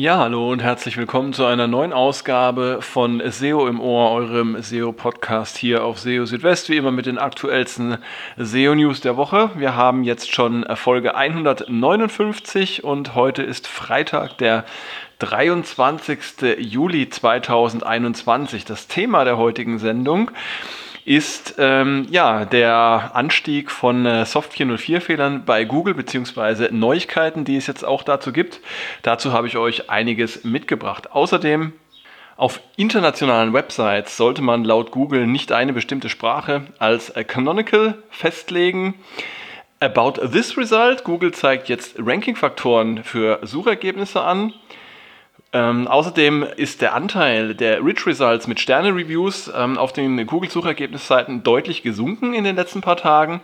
Ja, hallo und herzlich willkommen zu einer neuen Ausgabe von SEO im Ohr, eurem SEO-Podcast hier auf SEO Südwest, wie immer mit den aktuellsten SEO-News der Woche. Wir haben jetzt schon Folge 159 und heute ist Freitag, der 23. Juli 2021. Das Thema der heutigen Sendung ist ähm, ja der Anstieg von äh, Soft 404 Fehlern bei Google beziehungsweise Neuigkeiten, die es jetzt auch dazu gibt. Dazu habe ich euch einiges mitgebracht. Außerdem auf internationalen Websites sollte man laut Google nicht eine bestimmte Sprache als Canonical festlegen. About this result, Google zeigt jetzt Ranking-Faktoren für Suchergebnisse an. Ähm, außerdem ist der Anteil der Rich Results mit Sterne-Reviews ähm, auf den Google-Suchergebnisseiten deutlich gesunken in den letzten paar Tagen.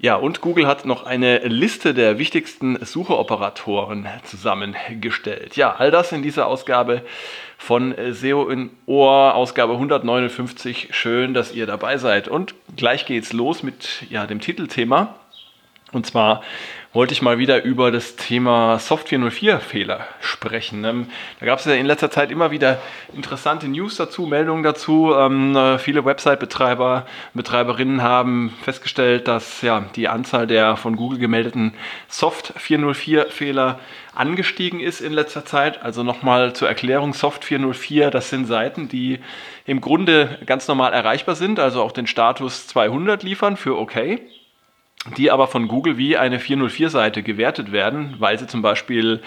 Ja, und Google hat noch eine Liste der wichtigsten Sucheoperatoren zusammengestellt. Ja, all das in dieser Ausgabe von SEO in Ohr, Ausgabe 159. Schön, dass ihr dabei seid. Und gleich geht's los mit ja, dem Titelthema. Und zwar wollte ich mal wieder über das Thema Soft 404 Fehler sprechen. Ähm, da gab es ja in letzter Zeit immer wieder interessante News dazu, Meldungen dazu. Ähm, äh, viele Website-Betreiber, Betreiberinnen haben festgestellt, dass ja, die Anzahl der von Google gemeldeten Soft 404 Fehler angestiegen ist in letzter Zeit. Also nochmal zur Erklärung, Soft 404, das sind Seiten, die im Grunde ganz normal erreichbar sind, also auch den Status 200 liefern für OK die aber von Google wie eine 404-Seite gewertet werden, weil sie zum Beispiel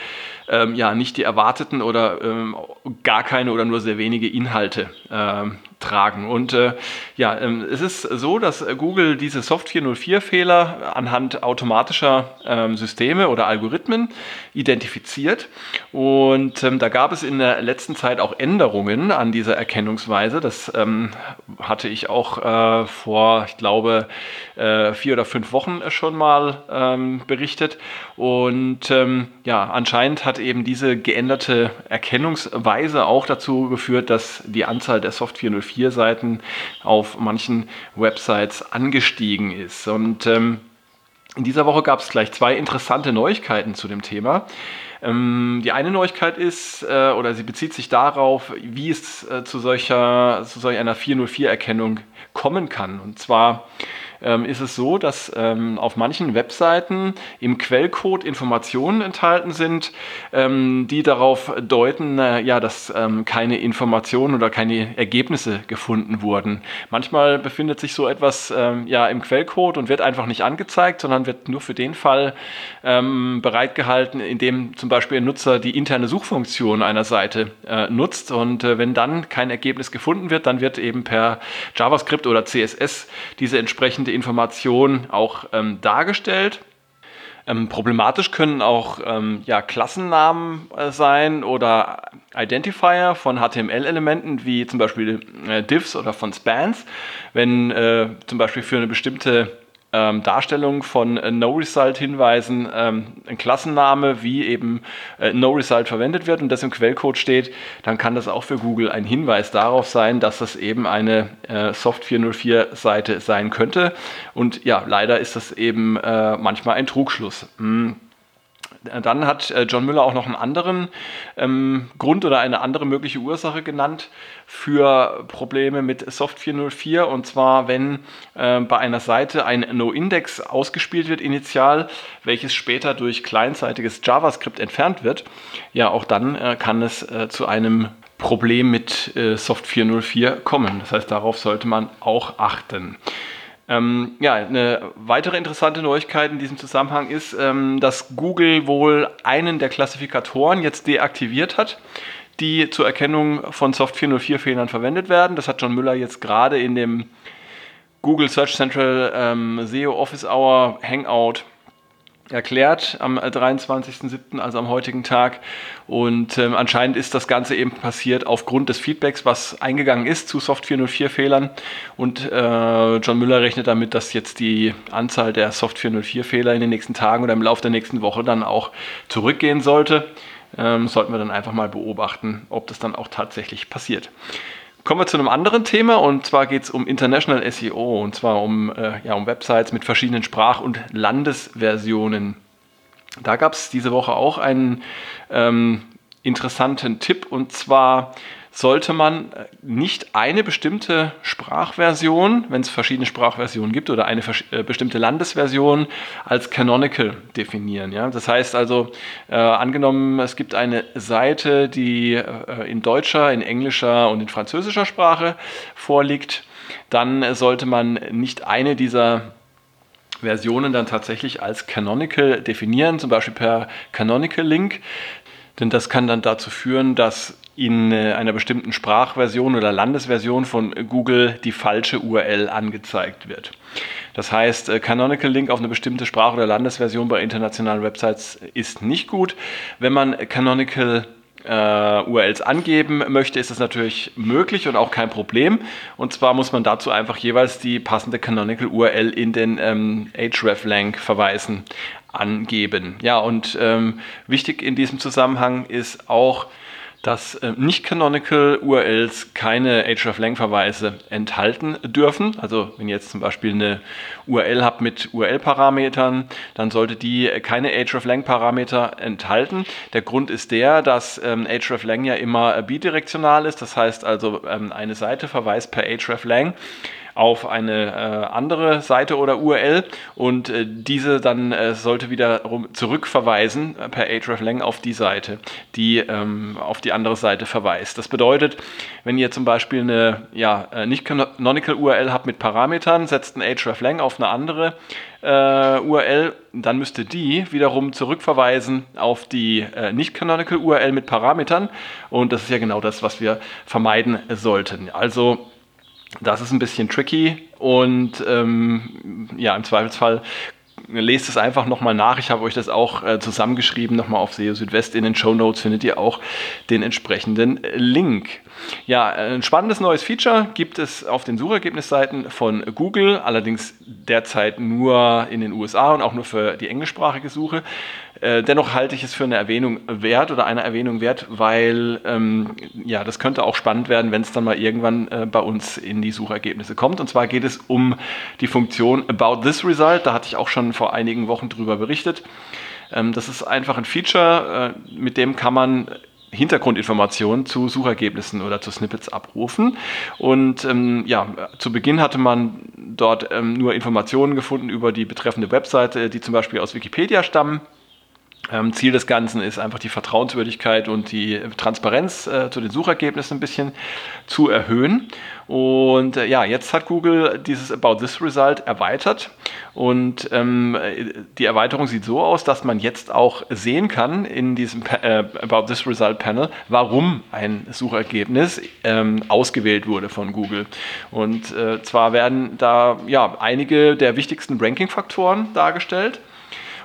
ähm, ja, nicht die erwarteten oder ähm, gar keine oder nur sehr wenige Inhalte ähm, tragen. Und äh, ja, ähm, es ist so, dass Google diese Soft 404-Fehler anhand automatischer ähm, Systeme oder Algorithmen identifiziert. Und ähm, da gab es in der letzten Zeit auch Änderungen an dieser Erkennungsweise. Das ähm, hatte ich auch äh, vor, ich glaube, äh, vier oder fünf Wochen schon mal ähm, berichtet. Und ähm, ja, anscheinend hat eben diese geänderte Erkennungsweise auch dazu geführt, dass die Anzahl der Soft 404 vier Seiten auf manchen Websites angestiegen ist. Und ähm, in dieser Woche gab es gleich zwei interessante Neuigkeiten zu dem Thema. Ähm, die eine Neuigkeit ist, äh, oder sie bezieht sich darauf, wie es äh, zu, solcher, zu solch einer 404-Erkennung kommen kann. Und zwar ähm, ist es so, dass ähm, auf manchen Webseiten im Quellcode Informationen enthalten sind, ähm, die darauf deuten, äh, ja, dass ähm, keine Informationen oder keine Ergebnisse gefunden wurden. Manchmal befindet sich so etwas ähm, ja, im Quellcode und wird einfach nicht angezeigt, sondern wird nur für den Fall ähm, bereitgehalten, in dem zum Beispiel ein Nutzer die interne Suchfunktion einer Seite äh, nutzt. Und äh, wenn dann kein Ergebnis gefunden wird, dann wird eben per JavaScript oder CSS diese entsprechende entsprechende Information auch ähm, dargestellt. Ähm, problematisch können auch ähm, ja, Klassennamen äh, sein oder Identifier von HTML-Elementen wie zum Beispiel äh, Divs oder von Spans. Wenn äh, zum Beispiel für eine bestimmte ähm, Darstellung von äh, No-Result-Hinweisen ähm, ein Klassenname wie eben äh, No-Result verwendet wird und das im Quellcode steht, dann kann das auch für Google ein Hinweis darauf sein, dass das eben eine äh, Soft 404-Seite sein könnte. Und ja, leider ist das eben äh, manchmal ein Trugschluss. Hm. Dann hat äh, John Müller auch noch einen anderen ähm, Grund oder eine andere mögliche Ursache genannt für Probleme mit Soft 404. Und zwar, wenn äh, bei einer Seite ein No-Index ausgespielt wird initial, welches später durch kleinseitiges JavaScript entfernt wird. Ja, auch dann äh, kann es äh, zu einem Problem mit äh, Soft 404 kommen. Das heißt, darauf sollte man auch achten. Ähm, ja, eine weitere interessante Neuigkeit in diesem Zusammenhang ist, ähm, dass Google wohl einen der Klassifikatoren jetzt deaktiviert hat, die zur Erkennung von Soft 404-Fehlern verwendet werden. Das hat John Müller jetzt gerade in dem Google Search Central ähm, SEO Office Hour Hangout erklärt am 23.07., also am heutigen Tag. Und ähm, anscheinend ist das Ganze eben passiert aufgrund des Feedbacks, was eingegangen ist zu Soft 404-Fehlern. Und äh, John Müller rechnet damit, dass jetzt die Anzahl der Soft 404-Fehler in den nächsten Tagen oder im Laufe der nächsten Woche dann auch zurückgehen sollte. Ähm, sollten wir dann einfach mal beobachten, ob das dann auch tatsächlich passiert. Kommen wir zu einem anderen Thema und zwar geht es um International SEO und zwar um, äh, ja, um Websites mit verschiedenen Sprach- und Landesversionen. Da gab es diese Woche auch einen ähm, interessanten Tipp und zwar sollte man nicht eine bestimmte Sprachversion, wenn es verschiedene Sprachversionen gibt, oder eine äh, bestimmte Landesversion als canonical definieren. Ja? Das heißt also, äh, angenommen, es gibt eine Seite, die äh, in deutscher, in englischer und in französischer Sprache vorliegt, dann sollte man nicht eine dieser Versionen dann tatsächlich als canonical definieren, zum Beispiel per canonical Link. Denn das kann dann dazu führen, dass in äh, einer bestimmten Sprachversion oder Landesversion von Google die falsche URL angezeigt wird. Das heißt, äh, Canonical Link auf eine bestimmte Sprach- oder Landesversion bei internationalen Websites ist nicht gut. Wenn man Canonical äh, URLs angeben möchte, ist das natürlich möglich und auch kein Problem. Und zwar muss man dazu einfach jeweils die passende Canonical URL in den ähm, hreflang-Verweisen angeben. Ja, und ähm, wichtig in diesem Zusammenhang ist auch, dass äh, nicht-canonical URLs keine hreflang-Verweise enthalten dürfen. Also wenn ihr jetzt zum Beispiel eine URL habt mit URL-Parametern, dann sollte die keine hreflang-Parameter enthalten. Der Grund ist der, dass ähm, hreflang ja immer bidirektional ist. Das heißt also, ähm, eine Seite verweist per hreflang auf eine äh, andere Seite oder URL und äh, diese dann äh, sollte wiederum zurückverweisen per hreflang auf die Seite, die ähm, auf die andere Seite verweist. Das bedeutet, wenn ihr zum Beispiel eine ja, nicht canonical URL habt mit Parametern, setzt ein hreflang auf eine andere äh, URL, dann müsste die wiederum zurückverweisen auf die äh, nicht canonical URL mit Parametern und das ist ja genau das, was wir vermeiden sollten. Also das ist ein bisschen tricky und ähm, ja, im Zweifelsfall lest es einfach nochmal nach. Ich habe euch das auch äh, zusammengeschrieben, nochmal auf SEO Südwest. In den Show Notes findet ihr auch den entsprechenden Link. Ja, ein spannendes neues Feature gibt es auf den Suchergebnisseiten von Google, allerdings derzeit nur in den USA und auch nur für die englischsprachige Suche. Äh, dennoch halte ich es für eine Erwähnung wert oder eine Erwähnung wert, weil ähm, ja, das könnte auch spannend werden, wenn es dann mal irgendwann äh, bei uns in die Suchergebnisse kommt. Und zwar geht es um die Funktion About This Result. Da hatte ich auch schon vor einigen Wochen drüber berichtet. Ähm, das ist einfach ein Feature, äh, mit dem kann man Hintergrundinformationen zu Suchergebnissen oder zu Snippets abrufen. Und ähm, ja, zu Beginn hatte man dort ähm, nur Informationen gefunden über die betreffende Webseite, die zum Beispiel aus Wikipedia stammen. Ähm, Ziel des Ganzen ist einfach die Vertrauenswürdigkeit und die Transparenz äh, zu den Suchergebnissen ein bisschen zu erhöhen. Und äh, ja, jetzt hat Google dieses About This Result erweitert. Und ähm, die Erweiterung sieht so aus, dass man jetzt auch sehen kann in diesem äh, About This Result Panel, warum ein Suchergebnis ähm, ausgewählt wurde von Google. Und äh, zwar werden da ja einige der wichtigsten Ranking-Faktoren dargestellt.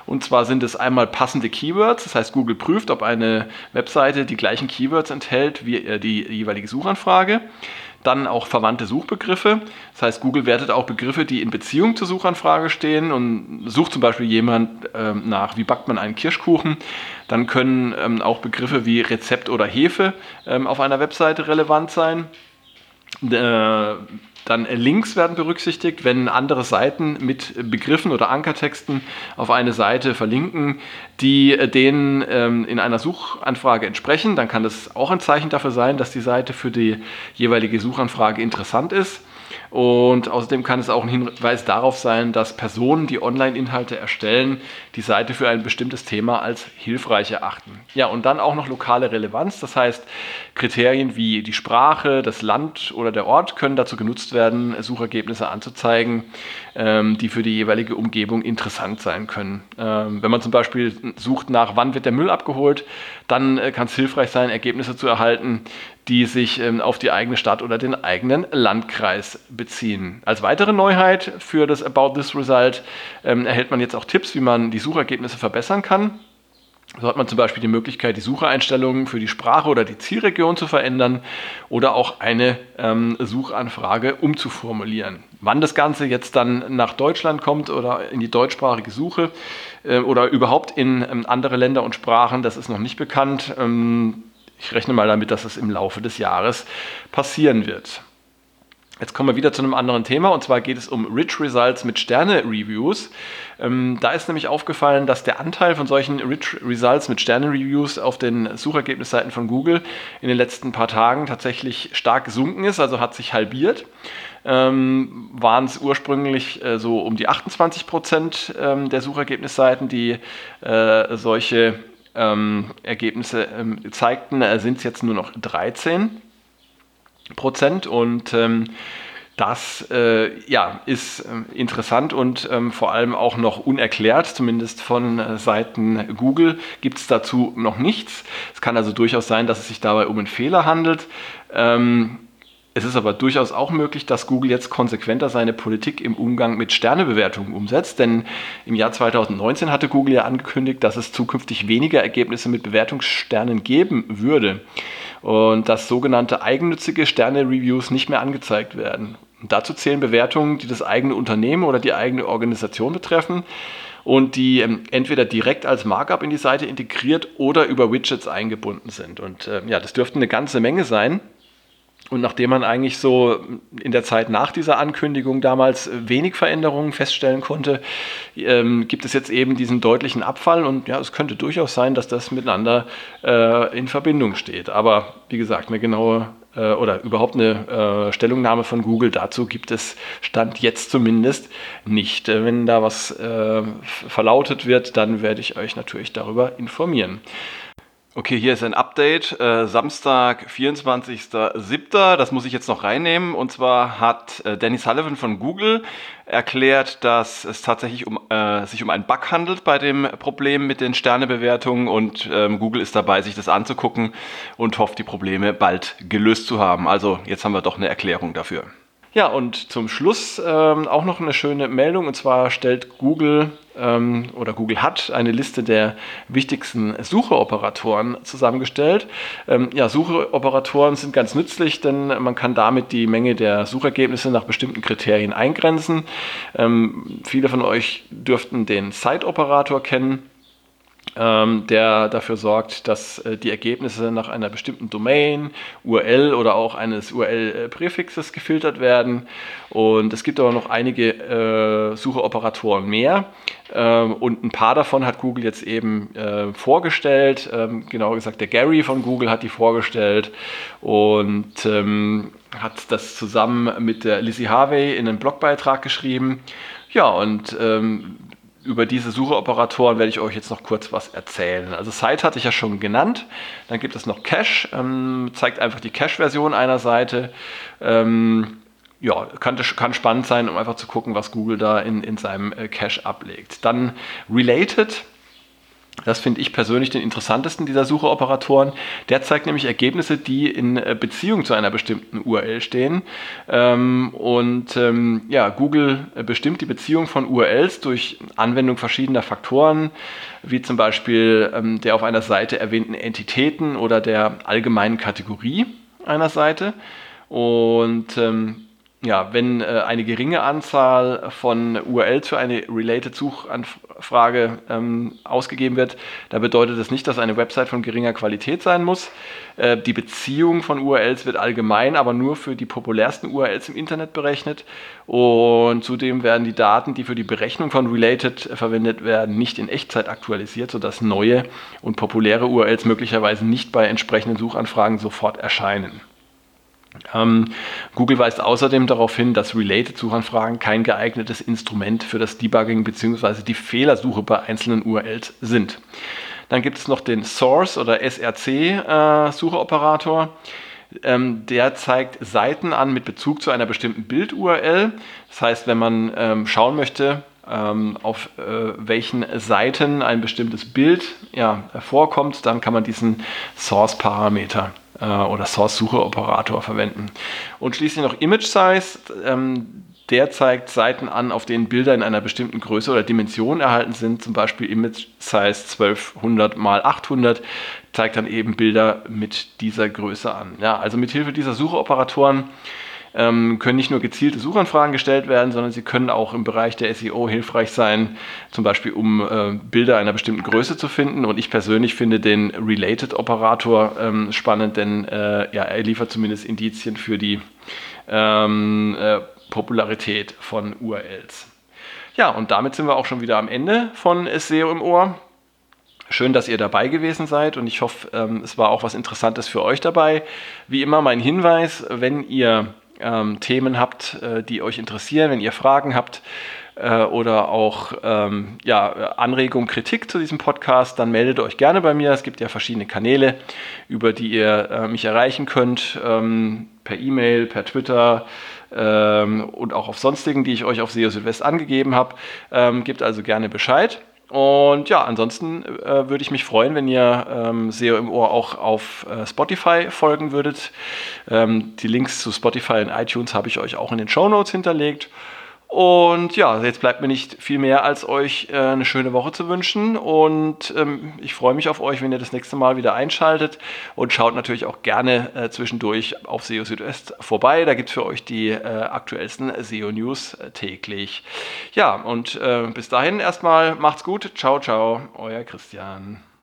Und zwar sind es einmal passende Keywords, das heißt Google prüft, ob eine Webseite die gleichen Keywords enthält wie äh, die jeweilige Suchanfrage. Dann auch verwandte Suchbegriffe. Das heißt, Google wertet auch Begriffe, die in Beziehung zur Suchanfrage stehen und sucht zum Beispiel jemand ähm, nach, wie backt man einen Kirschkuchen. Dann können ähm, auch Begriffe wie Rezept oder Hefe ähm, auf einer Webseite relevant sein. Äh, dann Links werden berücksichtigt, wenn andere Seiten mit Begriffen oder Ankertexten auf eine Seite verlinken, die denen ähm, in einer Suchanfrage entsprechen. Dann kann das auch ein Zeichen dafür sein, dass die Seite für die jeweilige Suchanfrage interessant ist. Und außerdem kann es auch ein Hinweis darauf sein, dass Personen, die Online-Inhalte erstellen, die Seite für ein bestimmtes Thema als hilfreich erachten. Ja, und dann auch noch lokale Relevanz. Das heißt, Kriterien wie die Sprache, das Land oder der Ort können dazu genutzt werden, Suchergebnisse anzuzeigen, die für die jeweilige Umgebung interessant sein können. Ähm, wenn man zum Beispiel sucht nach, wann wird der Müll abgeholt, dann äh, kann es hilfreich sein, Ergebnisse zu erhalten, die sich ähm, auf die eigene Stadt oder den eigenen Landkreis beziehen. Als weitere Neuheit für das About This Result ähm, erhält man jetzt auch Tipps, wie man die Suchergebnisse verbessern kann. So hat man zum Beispiel die Möglichkeit, die Sucheinstellungen für die Sprache oder die Zielregion zu verändern oder auch eine ähm, Suchanfrage umzuformulieren. Wann das Ganze jetzt dann nach Deutschland kommt oder in die deutschsprachige Suche äh, oder überhaupt in ähm, andere Länder und Sprachen, das ist noch nicht bekannt. Ähm, ich rechne mal damit, dass es im Laufe des Jahres passieren wird. Jetzt kommen wir wieder zu einem anderen Thema und zwar geht es um Rich Results mit Sterne-Reviews. Ähm, da ist nämlich aufgefallen, dass der Anteil von solchen Rich Results mit Sterne-Reviews auf den Suchergebnisseiten von Google in den letzten paar Tagen tatsächlich stark gesunken ist, also hat sich halbiert. Ähm, waren es ursprünglich äh, so um die 28 Prozent ähm, der Suchergebnisseiten, die äh, solche ähm, Ergebnisse ähm, zeigten, äh, sind es jetzt nur noch 13 Prozent und ähm, das äh, ja, ist äh, interessant und ähm, vor allem auch noch unerklärt, zumindest von äh, Seiten Google gibt es dazu noch nichts. Es kann also durchaus sein, dass es sich dabei um einen Fehler handelt. Ähm, es ist aber durchaus auch möglich, dass Google jetzt konsequenter seine Politik im Umgang mit Sternebewertungen umsetzt, denn im Jahr 2019 hatte Google ja angekündigt, dass es zukünftig weniger Ergebnisse mit Bewertungssternen geben würde und dass sogenannte eigennützige Sterne-Reviews nicht mehr angezeigt werden. Und dazu zählen Bewertungen, die das eigene Unternehmen oder die eigene Organisation betreffen und die ähm, entweder direkt als Markup in die Seite integriert oder über Widgets eingebunden sind. Und äh, ja, das dürften eine ganze Menge sein. Und nachdem man eigentlich so in der Zeit nach dieser Ankündigung damals wenig Veränderungen feststellen konnte, ähm, gibt es jetzt eben diesen deutlichen Abfall. Und ja, es könnte durchaus sein, dass das miteinander äh, in Verbindung steht. Aber wie gesagt, eine genaue äh, oder überhaupt eine äh, Stellungnahme von Google dazu gibt es Stand jetzt zumindest nicht. Äh, wenn da was äh, verlautet wird, dann werde ich euch natürlich darüber informieren. Okay, hier ist ein Update. Äh, Samstag, 24.07. Das muss ich jetzt noch reinnehmen. Und zwar hat äh, Danny Sullivan von Google erklärt, dass es tatsächlich um, äh, sich um einen Bug handelt bei dem Problem mit den Sternebewertungen. Und ähm, Google ist dabei, sich das anzugucken und hofft, die Probleme bald gelöst zu haben. Also jetzt haben wir doch eine Erklärung dafür. Ja, und zum Schluss ähm, auch noch eine schöne Meldung. Und zwar stellt Google ähm, oder Google hat eine Liste der wichtigsten Sucheoperatoren zusammengestellt. Ähm, ja, Sucheoperatoren sind ganz nützlich, denn man kann damit die Menge der Suchergebnisse nach bestimmten Kriterien eingrenzen. Ähm, viele von euch dürften den Site-Operator kennen der dafür sorgt, dass äh, die Ergebnisse nach einer bestimmten Domain, URL oder auch eines URL-Präfixes gefiltert werden. Und es gibt aber noch einige äh, Sucheoperatoren mehr. Ähm, und ein paar davon hat Google jetzt eben äh, vorgestellt. Ähm, genauer gesagt, der Gary von Google hat die vorgestellt und ähm, hat das zusammen mit der Lizzie Harvey in einen Blogbeitrag geschrieben. Ja, und ähm, über diese Sucheoperatoren werde ich euch jetzt noch kurz was erzählen. Also Site hatte ich ja schon genannt. Dann gibt es noch Cache, ähm, zeigt einfach die Cache-Version einer Seite. Ähm, ja, kann, kann, spannend sein, um einfach zu gucken, was Google da in, in seinem äh, Cache ablegt. Dann Related das finde ich persönlich den interessantesten dieser Sucheoperatoren. Der zeigt nämlich Ergebnisse, die in äh, Beziehung zu einer bestimmten URL stehen. Ähm, und ähm, ja, Google äh, bestimmt die Beziehung von URLs durch Anwendung verschiedener Faktoren, wie zum Beispiel ähm, der auf einer Seite erwähnten Entitäten oder der allgemeinen Kategorie einer Seite. Und ähm, ja, wenn äh, eine geringe Anzahl von URLs für eine related Suchanfrage ähm, ausgegeben wird, dann bedeutet das nicht, dass eine Website von geringer Qualität sein muss. Äh, die Beziehung von URLs wird allgemein, aber nur für die populärsten URLs im Internet berechnet. Und zudem werden die Daten, die für die Berechnung von related äh, verwendet werden, nicht in Echtzeit aktualisiert, sodass neue und populäre URLs möglicherweise nicht bei entsprechenden Suchanfragen sofort erscheinen. Ähm, Google weist außerdem darauf hin, dass Related-Suchanfragen kein geeignetes Instrument für das Debugging bzw. die Fehlersuche bei einzelnen URLs sind. Dann gibt es noch den Source oder SRC-Sucheoperator. Äh, ähm, der zeigt Seiten an mit Bezug zu einer bestimmten Bild-URL. Das heißt, wenn man ähm, schauen möchte, auf äh, welchen Seiten ein bestimmtes Bild ja, vorkommt, dann kann man diesen Source-Parameter äh, oder Source-Suche-Operator verwenden. Und schließlich noch Image Size. Ähm, der zeigt Seiten an, auf denen Bilder in einer bestimmten Größe oder Dimension erhalten sind, zum Beispiel Image Size 1200 x 800, zeigt dann eben Bilder mit dieser Größe an. Ja, also mit Hilfe dieser Sucheoperatoren ähm, können nicht nur gezielte Suchanfragen gestellt werden, sondern sie können auch im Bereich der SEO hilfreich sein, zum Beispiel um äh, Bilder einer bestimmten Größe zu finden. Und ich persönlich finde den Related-Operator ähm, spannend, denn äh, ja, er liefert zumindest Indizien für die ähm, äh, Popularität von URLs. Ja, und damit sind wir auch schon wieder am Ende von SEO im Ohr. Schön, dass ihr dabei gewesen seid und ich hoffe, ähm, es war auch was Interessantes für euch dabei. Wie immer mein Hinweis, wenn ihr ähm, Themen habt, äh, die euch interessieren, wenn ihr Fragen habt äh, oder auch ähm, ja, Anregungen, Kritik zu diesem Podcast, dann meldet euch gerne bei mir. Es gibt ja verschiedene Kanäle, über die ihr äh, mich erreichen könnt, ähm, per E-Mail, per Twitter, ähm, und auch auf sonstigen, die ich euch auf SEO Südwest angegeben habe. Ähm, gebt also gerne Bescheid. Und ja, ansonsten äh, würde ich mich freuen, wenn ihr ähm, SEO im Ohr auch auf äh, Spotify folgen würdet. Ähm, die Links zu Spotify und iTunes habe ich euch auch in den Show Notes hinterlegt. Und ja, jetzt bleibt mir nicht viel mehr, als euch äh, eine schöne Woche zu wünschen. Und ähm, ich freue mich auf euch, wenn ihr das nächste Mal wieder einschaltet. Und schaut natürlich auch gerne äh, zwischendurch auf SEO Südwest vorbei. Da gibt es für euch die äh, aktuellsten SEO-News täglich. Ja, und bis dahin erstmal macht's gut. Ciao, ciao, euer Christian.